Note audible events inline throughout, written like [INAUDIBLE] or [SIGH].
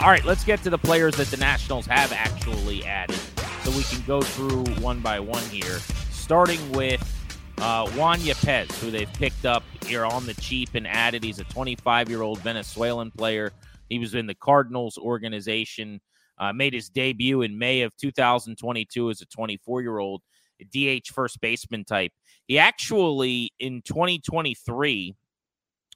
All right, let's get to the players that the Nationals have actually added so we can go through one by one here. Starting with uh, Juan Yepez, who they've picked up here on the cheap and added. He's a 25 year old Venezuelan player. He was in the Cardinals organization, uh, made his debut in May of 2022 as a 24 year old DH first baseman type. He actually, in 2023,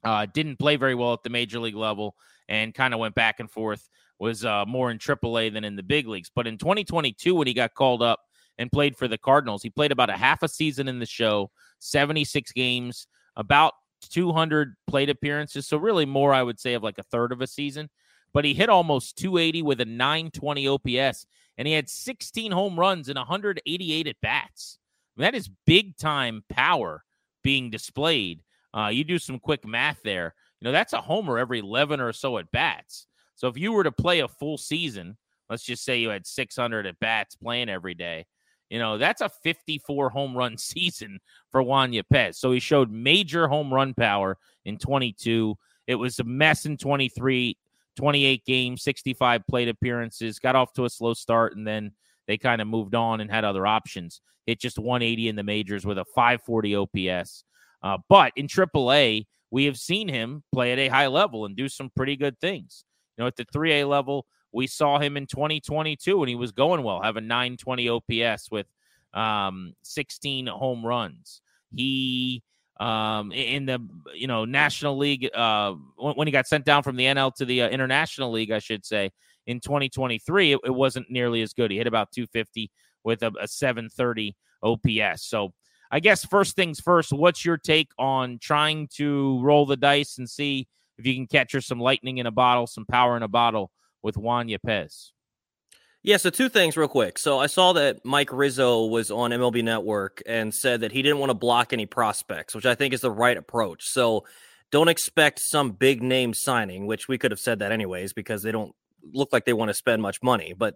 uh, didn't play very well at the major league level and kind of went back and forth. Was uh, more in AAA than in the big leagues. But in 2022, when he got called up and played for the Cardinals, he played about a half a season in the show, 76 games, about 200 plate appearances. So really more, I would say, of like a third of a season. But he hit almost 280 with a 920 OPS, and he had 16 home runs and 188 at bats. I mean, that is big time power being displayed. Uh, you do some quick math there. You know, that's a homer every 11 or so at bats. So if you were to play a full season, let's just say you had 600 at bats playing every day, you know, that's a 54 home run [LAUGHS] season for Juan Yepez. So he showed major home run power in 22. It was a mess in 23, 28 games, 65 plate appearances, got off to a slow start, and then they kind of moved on and had other options. Hit just 180 in the majors with a 540 OPS. Uh, but in AAA, we have seen him play at a high level and do some pretty good things. You know, at the 3A level, we saw him in 2022 and he was going well, have a 920 OPS with um, 16 home runs. He um, in the you know National League uh, when he got sent down from the NL to the uh, International League, I should say, in 2023, it, it, wasn't nearly as good. He hit about 250 with a, a 730 OPS. So I guess first things first, what's your take on trying to roll the dice and see if you can catch her some lightning in a bottle, some power in a bottle with Juan Yepez? Yeah, so two things real quick. So I saw that Mike Rizzo was on MLB Network and said that he didn't want to block any prospects, which I think is the right approach. So don't expect some big name signing, which we could have said that anyways because they don't look like they want to spend much money. But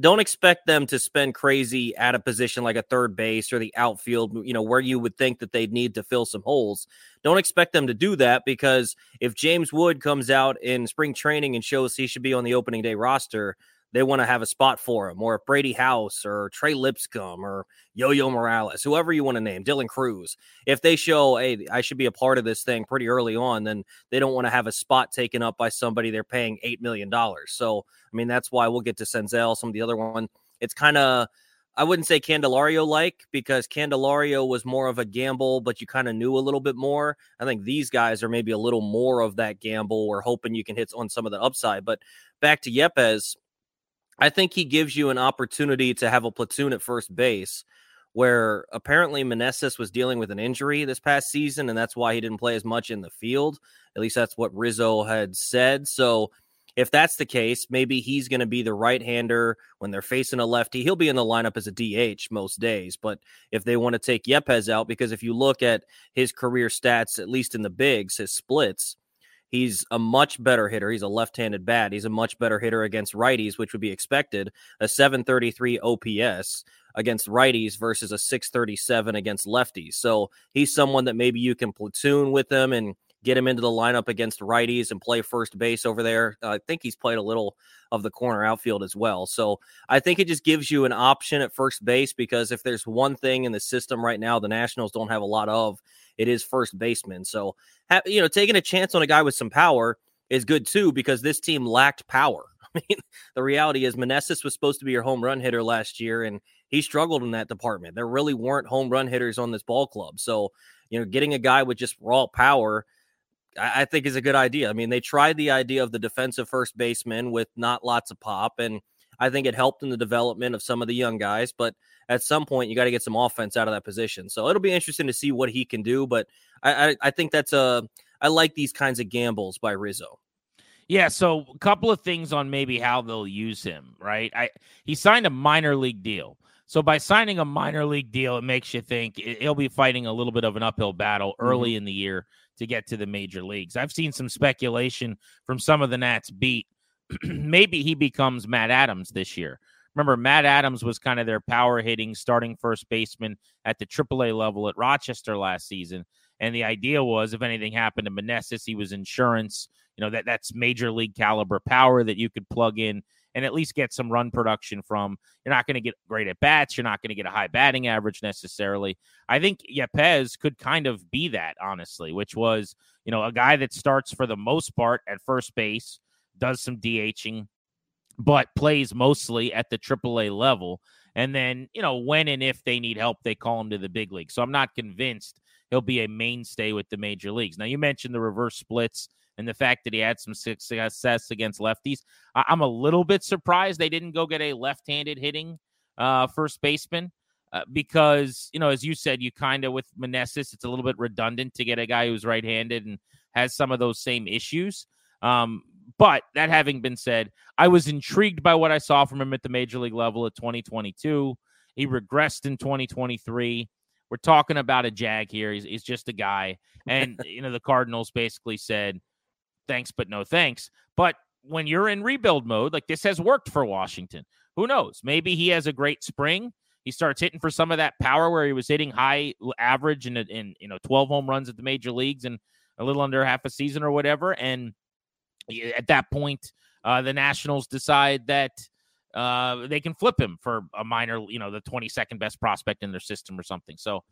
don't expect them to spend crazy at a position like a third base or the outfield, you know, where you would think that they'd need to fill some holes. Don't expect them to do that because if James Wood comes out in spring training and shows he should be on the opening day roster, they want to have a spot for him, or Brady House or Trey Lipscomb or Yo Yo Morales, whoever you want to name, Dylan Crews, if they show, hey, I should be a part of this thing pretty early on, then they don't want to have a spot taken up by somebody they're paying $8 million. So, I mean, that's why we'll get to Senzel, some of the other one. It's kind of, I wouldn't say Candelario like because Candelario was more of a gamble, but you kind of knew a little bit more. I think these guys are maybe a little more of that gamble. We're hoping you can hit on some of the upside. But back to Yepez, I think he gives you an opportunity to have a platoon at first base where apparently Meneses was dealing with an injury this past season, and that's why he didn't play as much in the field. At least that's what Rizzo had said. So if that's the case, maybe he's going to be the right hander when they're facing a lefty. He'll be in the lineup as a DH most days. But if they want to take Yepez out, because if you look at his career stats, at least in the bigs, his splits, He's a much better hitter. He's a left-handed bat. He's a much better hitter against righties, which would be expected. A 733 OPS against righties versus a 637 against lefties. So he's someone that maybe you can platoon with him and get him into the lineup against righties and play first base over there. Uh, I think he's played a little of the corner outfield as well. So I think it just gives you an option at first base because if there's one thing in the system right now, the Nationals don't have a lot of, it is first baseman. So, you know, taking a chance on a guy with some power is good too because this team lacked power. [LAUGHS] I mean, the reality is Meneses was supposed to be your home run hitter last year, and he struggled in that department. There really weren't home run hitters on this ball club. So, you know, getting a guy with just raw power, I, I think is a good idea. I mean, they tried the idea of the defensive first baseman with not lots of pop, and I think it helped in the development of some of the young guys. But at some point, you got to get some offense out of that position. So it'll be interesting to see what he can do. But I, I, I think that's a I like these kinds of gambles by Rizzo. Yeah, so a couple of things on maybe how they'll use him, right? I he signed a minor league deal. So by signing a minor league deal, it makes you think he'll be fighting a little bit of an uphill battle early mm-hmm. in the year to get to the major leagues. I've seen some speculation from some of the Nats beat. [CLEARS THROAT] maybe he becomes Matt Adams this year. Remember, Matt Adams was kind of their power hitting starting first baseman at the AAA level at Rochester last season. And the idea was if anything happened to Meneses, he was insurance you know that that's major league caliber power that you could plug in and at least get some run production from. You're not going to get great at bats. You're not going to get a high batting average necessarily. I think Yepez could kind of be that, honestly, which was, you know, a guy that starts for the most part at first base, does some DHing, but plays mostly at the AAA level. And then, you know, when and if they need help, they call him to the big league. So I'm not convinced he'll be a mainstay with the major leagues. Now, you mentioned the reverse splits and the fact that he had some success against lefties. I- am a little bit surprised they didn't go get a left-handed hitting uh, first baseman. Uh, because you know, as you said, you kind of with Meneses, it's a little bit redundant to get a guy who's right-handed and has some of those same issues. Um, but that having been said, I was intrigued by what I saw from him at the major league level at 2022. He regressed in 2023. We're talking about a jag here. He's, he's just a guy, and [LAUGHS] you know the Cardinals basically said, thanks, but no thanks. But when you're in rebuild mode, like this has worked for Washington. Who knows? Maybe he has a great spring. He starts hitting for some of that power where he was hitting high average in, in you know 12 home runs at the major leagues and a little under half a season or whatever. And at that point, uh, the Nationals decide that uh, they can flip him for a minor, you know, the 22nd best prospect in their system or something. So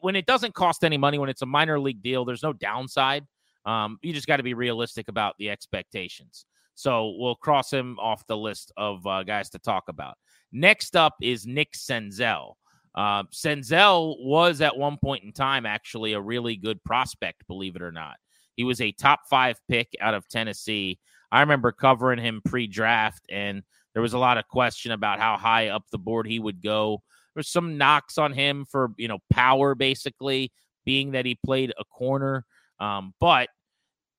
when it doesn't cost any money, when it's a minor league deal, there's no downside. Um, you just got to be realistic about the expectations. So we'll cross him off the list of uh, guys to talk about. Next up is Nick Senzel. Uh, Senzel was at one point in time actually a really good prospect, believe it or not. He was a top five pick out of Tennessee. I remember covering him pre draft, and there was a lot of question about how high up the board he would go. There's some knocks on him for, you know, power basically, being that he played a corner. Um, but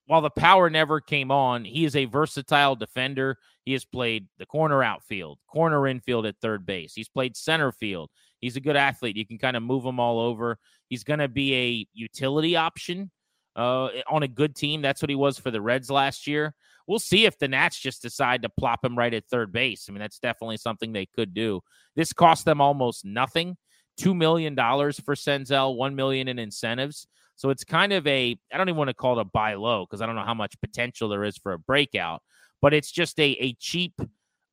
while the power never came on, he is a versatile defender. He has played the corner outfield, corner infield at third base. He's played center field. He's a good athlete. You can kind of move him all over. He's going to be a utility option uh, on a good team. That's what he was for the Reds last year. We'll see if the Nats just decide to plop him right at third base. I mean, that's definitely something they could do. This cost them almost nothing. Two million dollars for Senzel, one million in incentives. So it's kind of a, I don't even want to call it a buy low because I don't know how much potential there is for a breakout, but it's just a, a cheap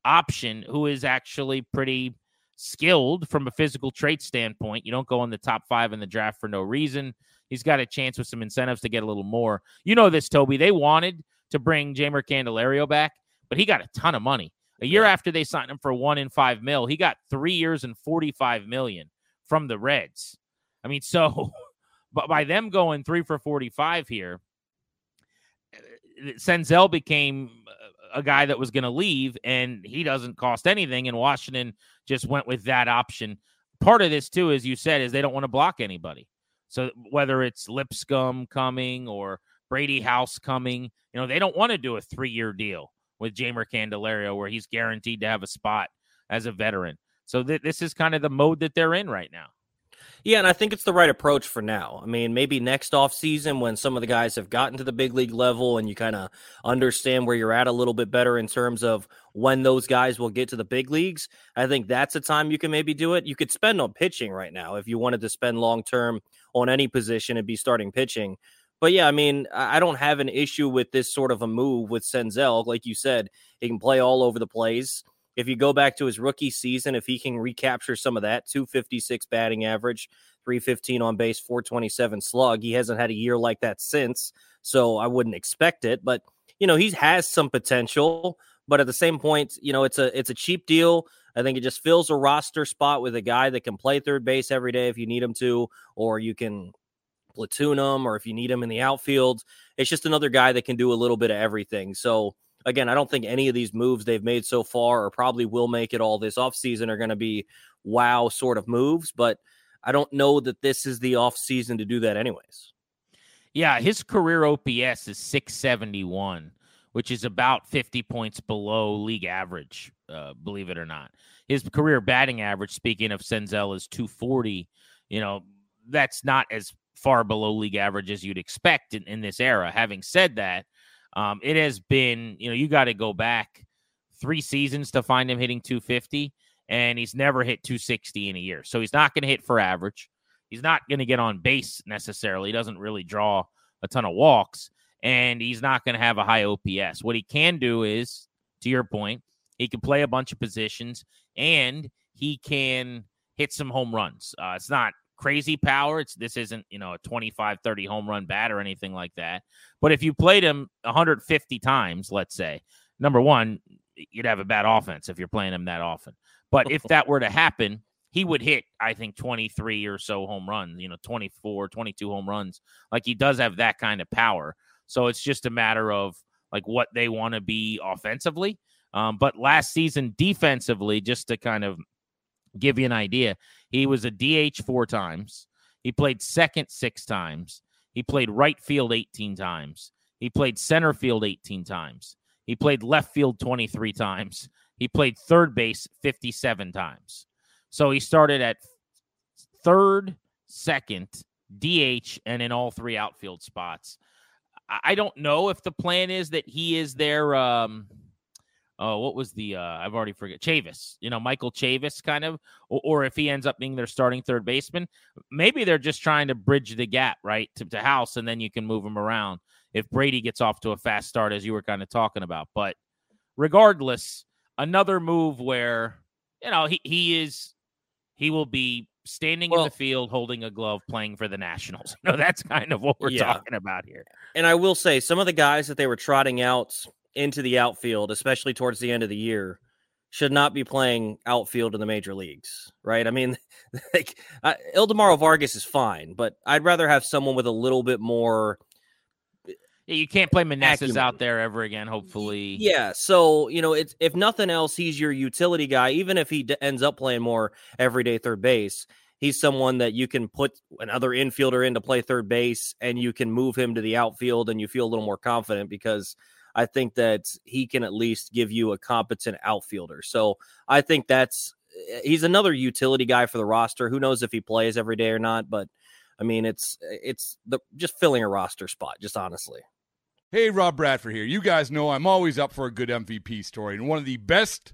option who is actually pretty skilled from a physical trait standpoint. You don't go in the top five in the draft for no reason. He's got a chance with some incentives to get a little more. You know this, Tobi. They wanted to bring Jeimer Candelario back, but he got a ton of money. A year after they signed him for one in five mil, he got three years and 45 million from the Reds. I mean, so [LAUGHS] But by them going three for 45 here, eh, eh, Senzel became eh, a guy that was going to leave, and he doesn't cost anything. And Washington just went with that option. Part of this, too, as you said, is they don't want to block anybody. So whether it's Lipscomb coming or Brady House coming, you know, they don't want to do a three year deal with Jeimer Candelario where he's guaranteed to have a spot as a veteran. So th- this is kind of the mode that they're in right now. Yeah, and I think it's the right approach for now. I mean, maybe next off season when some of the guys have gotten to the big league level and you kind of understand where you're at a little bit better in terms of when those guys will get to the big leagues. I think that's a time you can maybe do it. You could spend on pitching right now if you wanted to spend long term on any position and be starting pitching. But yeah, I mean, I don't have an issue with this sort of a move with Senzel. Like you said, he can play all over the place. If you go back to his rookie season, if he can recapture some of that 256 batting average, 315 on base, 427 slug, he hasn't had a year like that since. So I wouldn't expect it. But, you know, he has some potential. But at the same point, you know, it's a it's a cheap deal. I think it just fills a roster spot with a guy that can play third base every day if you need him to, or you can platoon him, or if you need him in the outfield. It's just another guy that can do a little bit of everything. So again, I don't think any of these moves they've made so far or probably will make it all this offseason are going to be wow sort of moves, but I don't know that this is the offseason to do that anyways. Yeah, his career OPS is 671, which is about 50 points below league average, uh, believe it or not. His career batting average, speaking of Senzel, is 240. You know, that's not as far below league average as you'd expect in, in this era. Having said that, um, it has been, you know, you got to go back three seasons to find him hitting 250, and he's never hit 260 in a year. So he's not going to hit for average. He's not going to get on base necessarily. He doesn't really draw a ton of walks, and he's not going to have a high OPS. What he can do is, to your point, he can play a bunch of positions and he can hit some home runs. Uh, it's not crazy power. It's this isn't, you know, a 25, 30 home run bat or anything like that. But if you played him 150 times, let's say, number one, you'd have a bad offense if you're playing him that often. But if that were to happen, he would hit, I think, 23 or so home runs, you know, 24, 22 home runs. Like he does have that kind of power. So it's just a matter of like what they want to be offensively. Um, but last season, defensively, just to kind of give you an idea, he was a DH four times. He played second six times. He played right field 18 times. He played center field 18 times. He played left field 23 times. He played third base 57 times. So he started at third, second, DH, and in all three outfield spots. I don't know if the plan is that he is their um, oh, what was the uh, I've already forget Chavis, you know, Michael Chavis kind of, or, or, if he ends up being their starting third baseman, maybe they're just trying to bridge the gap, right, to, to House, and then you can move him around if Brady gets off to a fast start, as you were kind of talking about. But regardless, another move where you know he he is he will be standing well, in the field holding a glove playing for the Nationals. [LAUGHS] You know, that's kind of what we're yeah. talking about here. And I will say some of the guys that they were trotting out into the outfield, especially towards the end of the year, should not be playing outfield in the major leagues, right? I mean, [LAUGHS] like uh, Ildemaro Vargas is fine, but I'd rather have someone with a little bit more. Yeah, you can't play Meneses out there ever again. Hopefully, yeah. So you know, it's if nothing else, he's your utility guy. Even if he d- ends up playing more everyday third base, he's someone that you can put another infielder in to play third base, and you can move him to the outfield, and you feel a little more confident because I think that he can at least give you a competent outfielder. So I think that's eh, he's another utility guy for the roster. Who knows if he plays every day or not? But I mean, it's it's the just filling a roster spot. Just honestly. Hey, Rob Bradford here. You guys know I'm always up for a good MVP story, and one of the best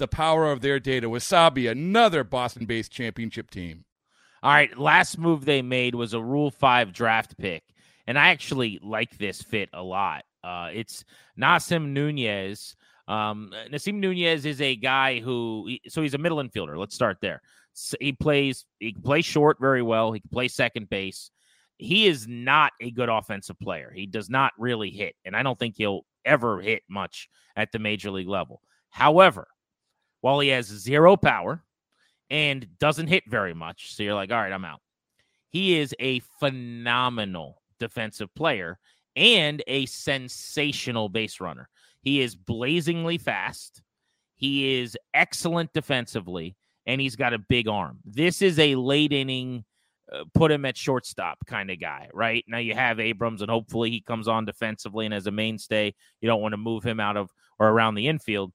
the power of their data. Wasabi, another Boston based championship team. All right, last move they made was a Rule 5 draft pick. And I actually like this fit a lot. Uh, it's Nasim Nunez. Um, Nasim Nunez is a guy who, so he's a middle infielder. Let's start there. So he plays, he can play short very well. He can play second base. He is not a good offensive player. He does not really hit, and I don't think he'll ever hit much at the major league level. However, while he has zero power and doesn't hit very much, so you're like, all right, I'm out. He is a phenomenal defensive player and a sensational base runner. He is blazingly fast. He is excellent defensively, and he's got a big arm. This is a late inning, uh, put him at shortstop kind of guy, right? Now you have Abrams, and hopefully he comes on defensively and as a mainstay. You don't want to move him out of or around the infield.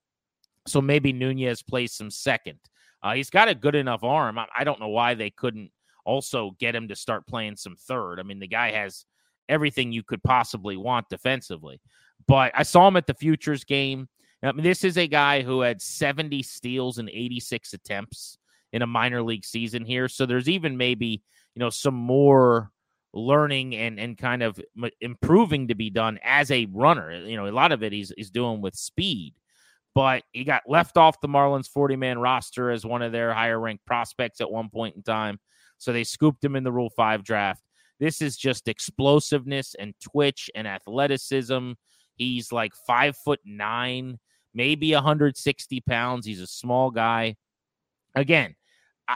So maybe Nunez plays some second. Uh, he's got a good enough arm. I, I don't know why they couldn't also get him to start playing some third. I mean, the guy has everything you could possibly want defensively. But I saw him at the futures game. I mean, this is a guy who had 70 steals and 86 attempts in a minor league season here. So there's even maybe, you know, some more learning and and kind of improving to be done as a runner. You know, a lot of it he's, he's doing with speed. But he got left off the Marlins 40 man roster as one of their higher ranked prospects at one point in time. So they scooped him in the Rule 5 draft. This is just explosiveness and twitch and athleticism. He's like five foot nine, maybe 160 pounds. He's a small guy. Again,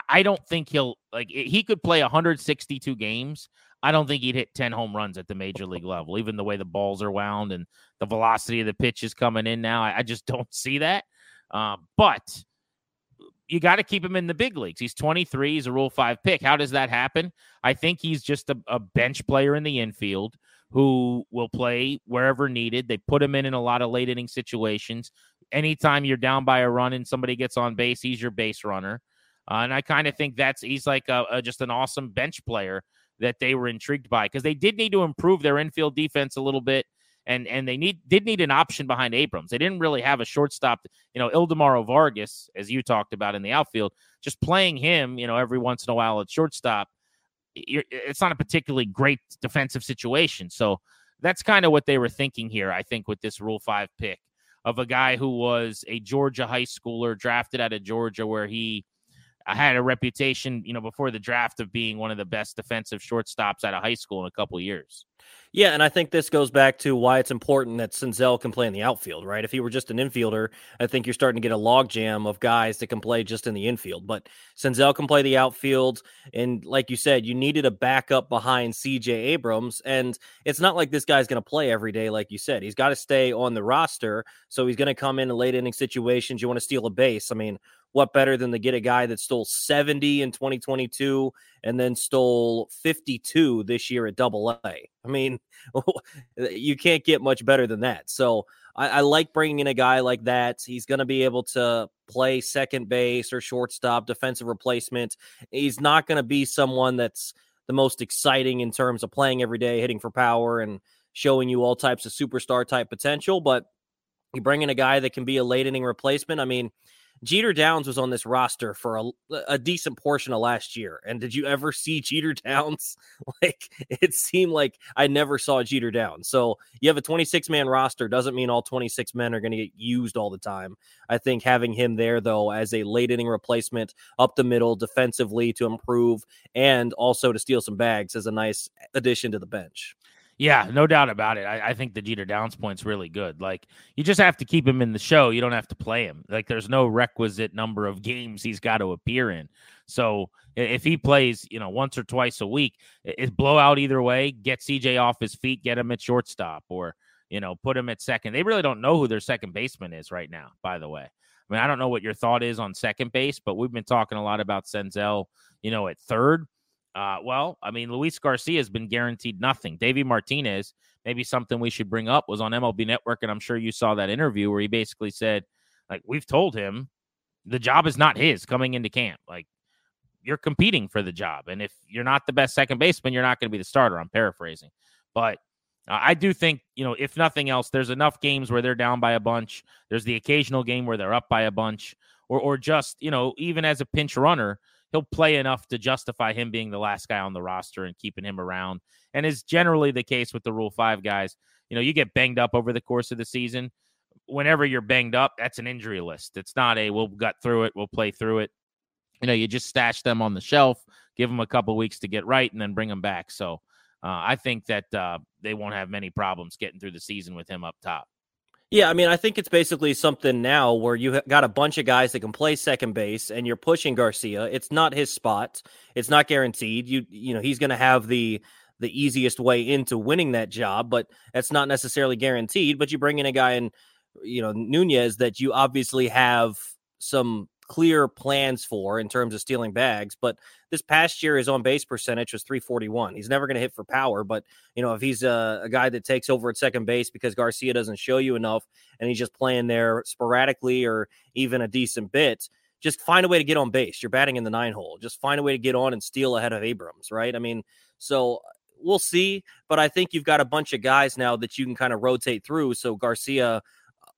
I don't think he'll like he could play 162 games. I don't think he'd hit 10 home runs at the major league level, even the way the balls are wound and the velocity of the pitch is coming in now. I, I just [LAUGHS] don't see that. Uh, but you got to keep him in the big leagues. He's 23. He's a Rule 5 pick. How does that happen? I think he's just a, a, bench player in the infield who will play wherever needed. They put him in in a lot of late inning situations. Anytime you're down by a run and somebody gets on base, he's your base runner. Uh, and I kind of think that's he's like a, a, just an awesome bench player that they were intrigued by because they did need to improve their infield defense a little bit and and they need did need an option behind Abrams. They didn't really have a shortstop. You know, Ildemaro Vargas, as you talked about in the outfield, just playing him, you know, every once in a while at shortstop. it's not a particularly great defensive situation. So that's kind of what they were thinking here. I think with this Rule Five pick of a guy who was a Georgia high schooler drafted out of Georgia, where he had a reputation, you know, before the draft of being one of the best defensive shortstops out of high school in a couple years. Yeah, and I think this goes back to why it's important that Senzel can play in the outfield, right? If he were just an infielder, I think you're starting to get a logjam of guys that can play just in the infield. But Senzel can play the outfield, and like you said, you needed a backup behind CJ Abrams, and it's not like this guy's going to play every day, like you said. He's got to stay on the roster, so he's going to come in late inning situations. You want to steal a base. I mean, what better than to get a guy that stole 70 in 2022 and then stole 52 this year at double A? I mean, [LAUGHS] you can't get much better than that. So I, I like bringing in a guy like that. He's going to be able to play second base or shortstop, defensive replacement. He's not going to be someone that's the most exciting in terms of playing every day, hitting for power, and showing you all types of superstar type potential. But you bring in a guy that can be a late inning replacement. I mean, Jeter Downs was on this roster for a, a decent portion of last year. And did you ever see [LAUGHS] Jeter Downs? [LAUGHS] like it seemed like I never saw Jeter Downs. So you have a 26 man roster doesn't mean all 26 men are going to get used all the time. I think having him there though as a late inning replacement up the middle defensively to improve and also to steal some bags is a nice addition to the bench. Yeah, no doubt about it. I, I, think the Jeter Downs point's really good. Like you just have to keep him in the show. You don't have to play him. Like there's no requisite number of games he's got to appear in. So if he plays, you know, once or twice a week, it's blowout either way. Get CJ off his feet, get him at shortstop, or you know, put him at second. They really don't know who their second baseman is right now. By the way, I mean I don't know what your thought is on second base, but we've been talking a lot about Senzel, you know, at third. Uh, well, I mean, Luis Garcia has been guaranteed nothing. Davey Martinez, maybe something we should bring up, was on MLB Network, and I'm sure you saw that interview where he basically said, like, we've told him the job is not his coming into camp. Like, you're competing for the job, and if you're not the best second baseman, you're not going to be the starter. I'm paraphrasing, but uh, I do think, you know, if nothing else, there's enough games where they're down by a bunch. There's the occasional game where they're up by a bunch, or or just, you know, even as a pinch runner he'll play enough to justify him being the last guy on the roster and keeping him around. And is generally the case with the Rule 5 guys. You know, you get banged up over the course of the season. Whenever you're banged up, that's an injury list. It's not a we'll gut through it, we'll play through it. You know, you just stash them on the shelf, give them a couple weeks to get right, and then bring them back. So uh, I think that uh, they won't have many problems getting through the season with him up top. Yeah, I mean, I think it's basically something now where you got a bunch of guys that can play second base, and you're pushing Garcia. It's not his spot; it's not guaranteed. You you know he's going to have the the easiest way into winning that job, but that's not necessarily guaranteed. But you bring in a guy in, you know, Nunez that you obviously have some clear plans for in terms of stealing bags. But this past year, his on base percentage was 341. He's never going to hit for power, but you know if he's a, a, guy that takes over at second base because Garcia doesn't show you enough, and he's just playing there sporadically or even a decent bit. Just find a way to get on base. You're batting in the nine hole. Just find a way to get on and steal ahead of Abrams, right? I mean, so we'll see. But I think you've got a bunch of guys now that you can kind of rotate through. So Garcia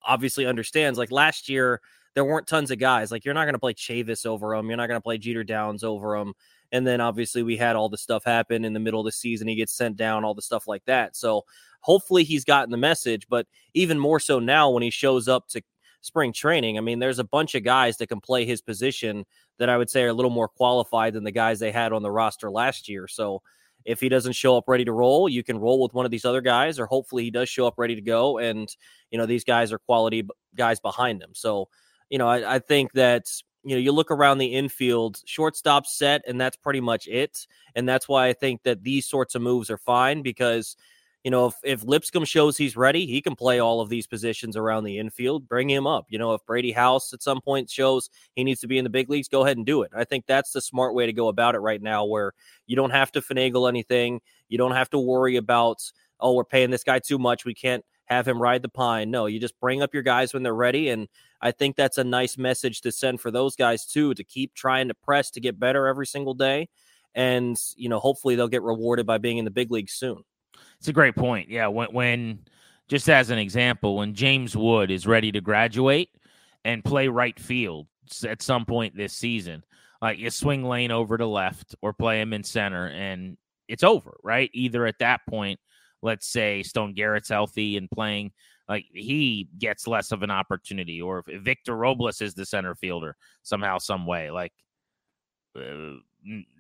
obviously understands. Like last year, there weren't tons of guys. Like you're not going to play Chavis over him. You're not going to play Jeter Downs over him. And then obviously we had all the stuff happen in the middle of the season. He gets sent down, all the stuff like that. So hopefully he's gotten the message. But even more so now when he shows up to spring training, I mean, there's a bunch of guys that can play his position that I would say are a little more qualified than the guys they had on the roster last year. So if he doesn't show up ready to roll, you can roll with one of these other guys, or hopefully he does show up ready to go. And, you know, these guys are quality guys behind him. So you know, I, I think that you know, you look around the infield, shortstop set, and that's pretty much it. And that's why I think that these sorts of moves are fine because, you know, if, if Lipscomb shows he's ready, he can play all of these positions around the infield. Bring him up. You know, if Brady House at some point shows he needs to be in the big leagues, go ahead and do it. I think that's the smart way to go about it right now, where you don't have to finagle anything. You don't have to worry about, oh, we're paying this guy too much. We can't have him ride the pine. No, you just bring up your guys when they're ready. And I think that's a nice message to send for those guys too, to keep trying to press to get better every single day. And, you know, hopefully they'll get rewarded by being in the big league soon. It's a great point. Yeah. When, when just as an example, when James Wood is ready to graduate and play right field at some point this season, like you swing Lane over to left or play him in center and it's over, right? Either at that point let's say Stone Garrett's healthy and playing, like he gets less of an opportunity, or if Victor Robles is the center fielder somehow, some way, like uh,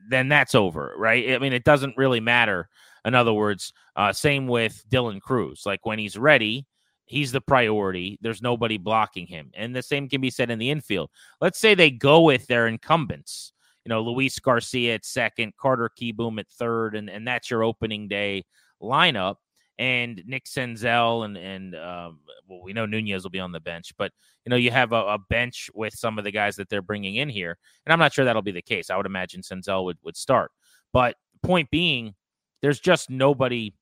then that's over, right? I mean, it doesn't really matter. In other words, uh, same with Dylan Crews. Like when he's ready, he's the priority. There's nobody blocking him, and the same can be said in the infield. Let's say they go with their incumbents. You know, Luis Garcia at second, Carter Kieboom at third, and, and that's your opening day lineup and Nick Senzel and and um, well, we know Nunez will be on the bench, but you know you have a, a, bench with some of the guys that they're bringing in here, and I'm not sure that'll be the case. I would imagine Senzel would would start, but point being, there's just nobody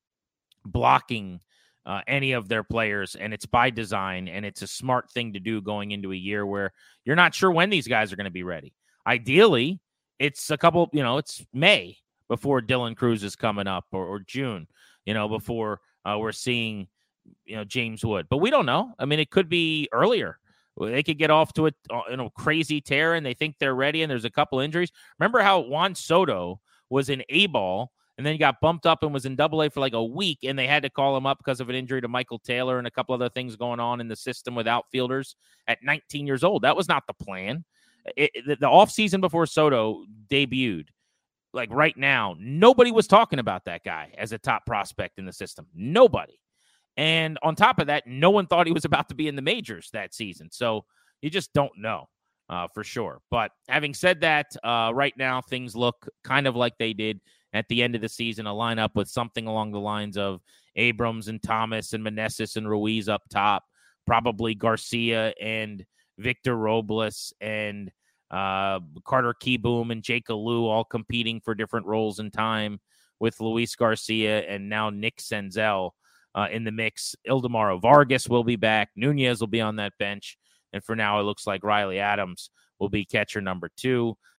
blocking uh, any of their players, and it's by design, and it's a smart thing to do going into a year where you're not sure when these guys are going to be ready. Ideally, it's a couple, you know, it's May before Dylan Crews is coming up or, or June you know, before uh, we're seeing, you know, James Wood. But we don't know. I mean, it could be earlier. They could get off to a uh, you know crazy tear and they think they're ready and there's a couple injuries. Remember how Juan Soto was in A ball and then he got bumped up and was in double A for like a week and they had to call him up because of an injury to Michael Taylor and a couple other things going on in the system with outfielders at 19 years old. That was not the plan. It, the, the offseason before Soto debuted, like right now, nobody was talking about that guy as a top prospect in the system. Nobody. And on top of that, no one thought he was [LAUGHS] about to be in the majors that season. So you just don't know uh, for sure. But having said that, uh, right now things look kind of like they did at the end of the season, a lineup with something along the lines of Abrams and Thomas and Meneses and Ruiz up top, probably Garcia and Victor Robles and uh, Carter Kieboom and Jake Alu all competing for different roles in time with Luis Garcia and now Nick Senzel uh, in the mix. Ildemaro Vargas will be back. Nunez will be on that bench. And for now, it looks like Riley Adams will be catcher number two.